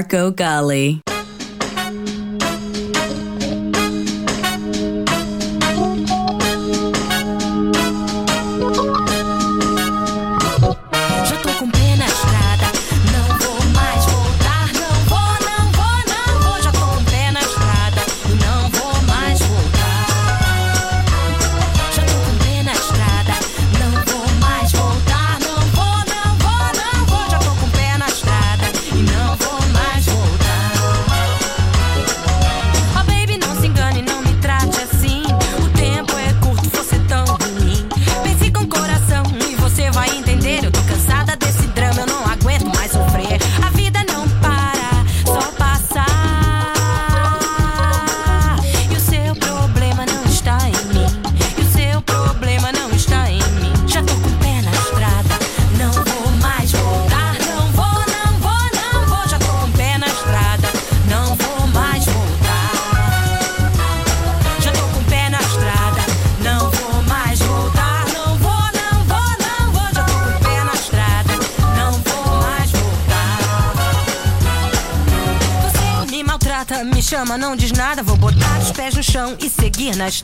Marco Gally. não diz nada, vou botar os pés no chão e seguir nas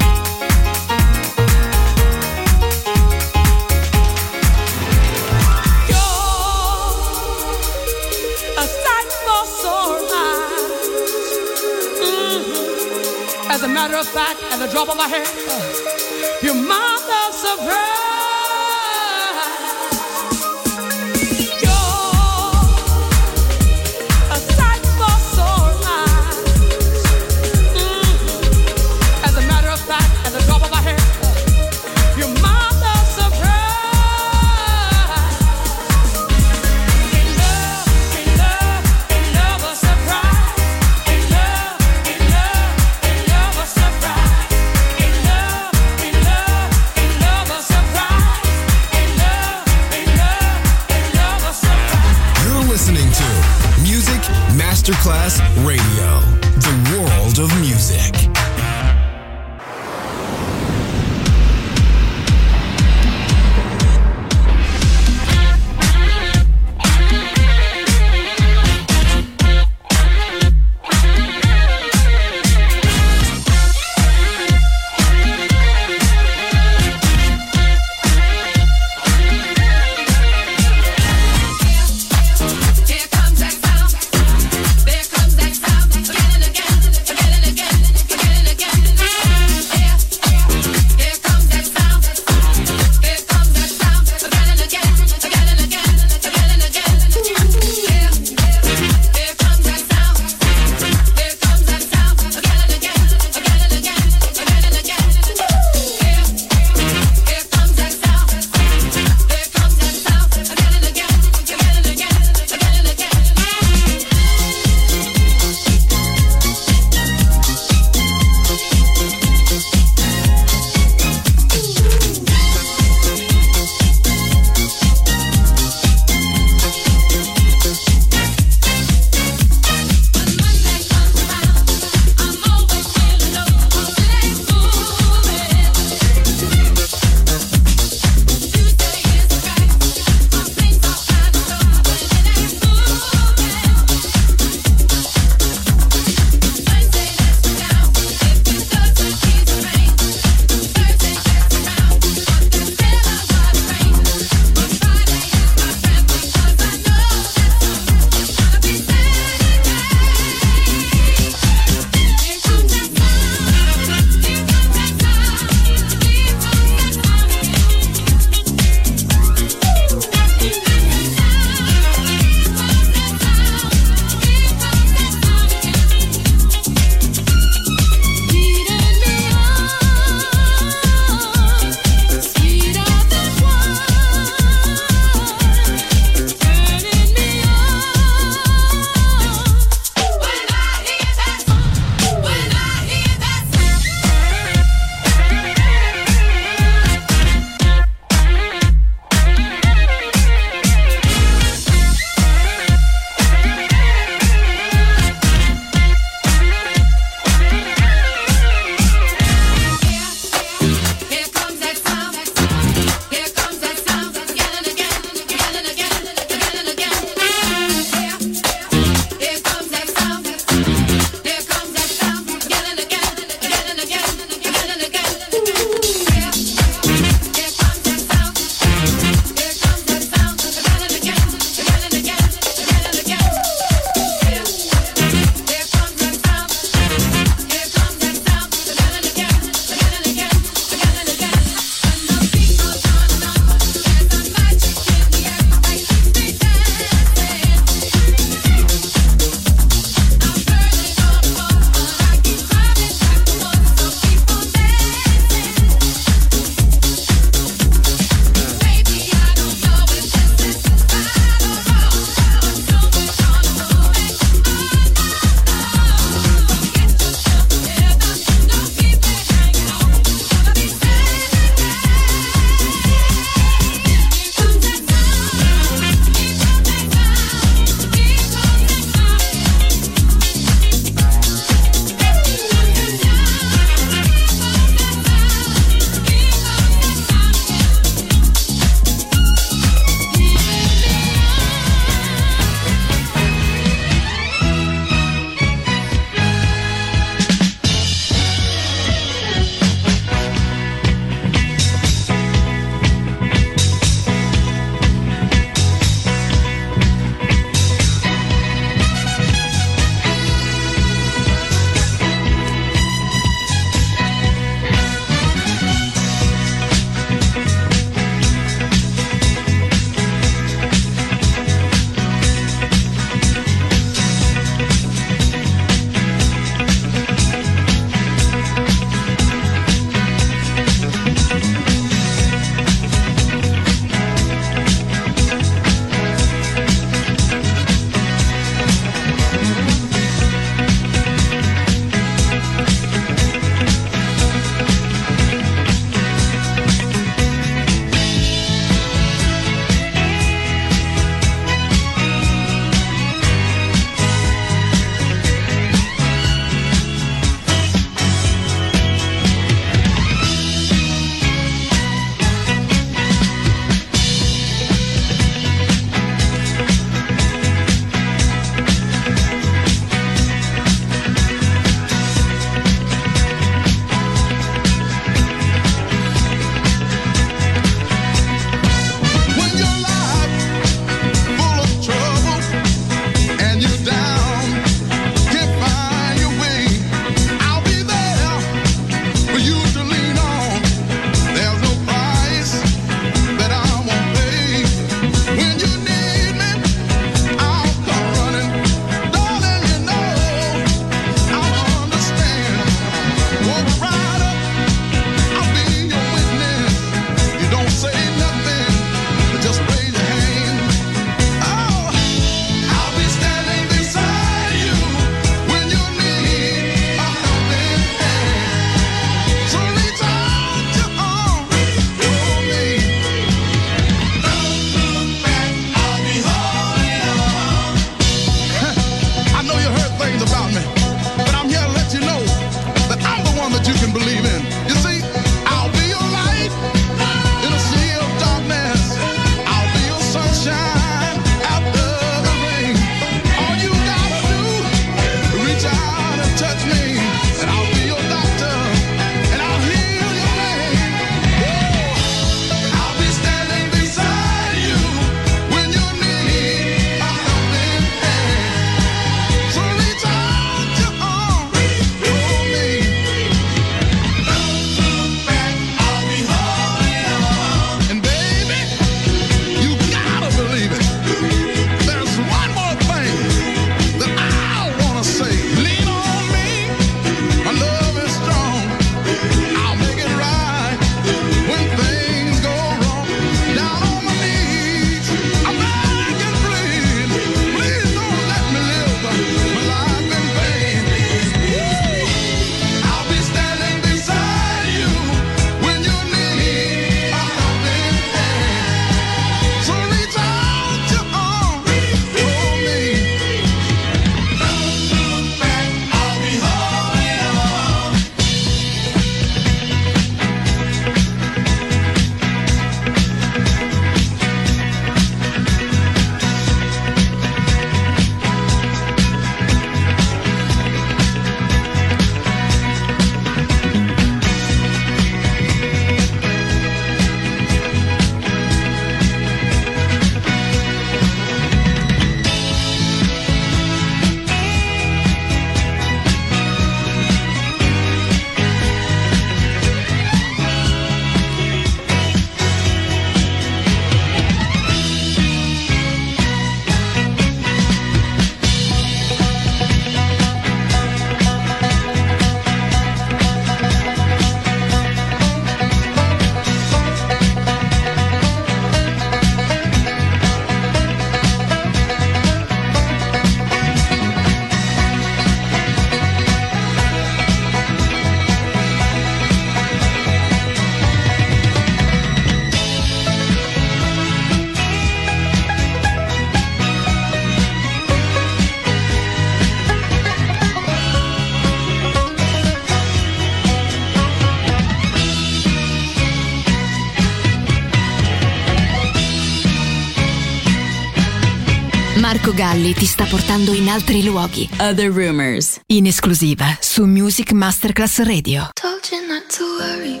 Marco Galli ti sta portando in altri luoghi. Other Rumors. In esclusiva su Music Masterclass Radio. Told you not to worry.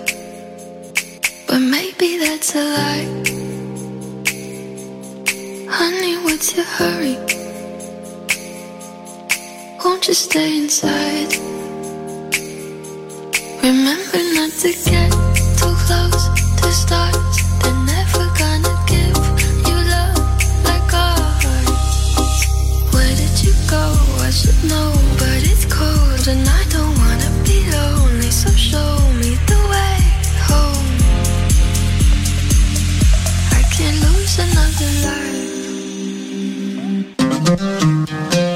But maybe that's a lie. Honey, what's your hurry? Won't you stay inside? Remember not to get too close to stars. They're never I should know, but it's cold and I don't wanna be lonely. So show me the way home. I can't lose another life.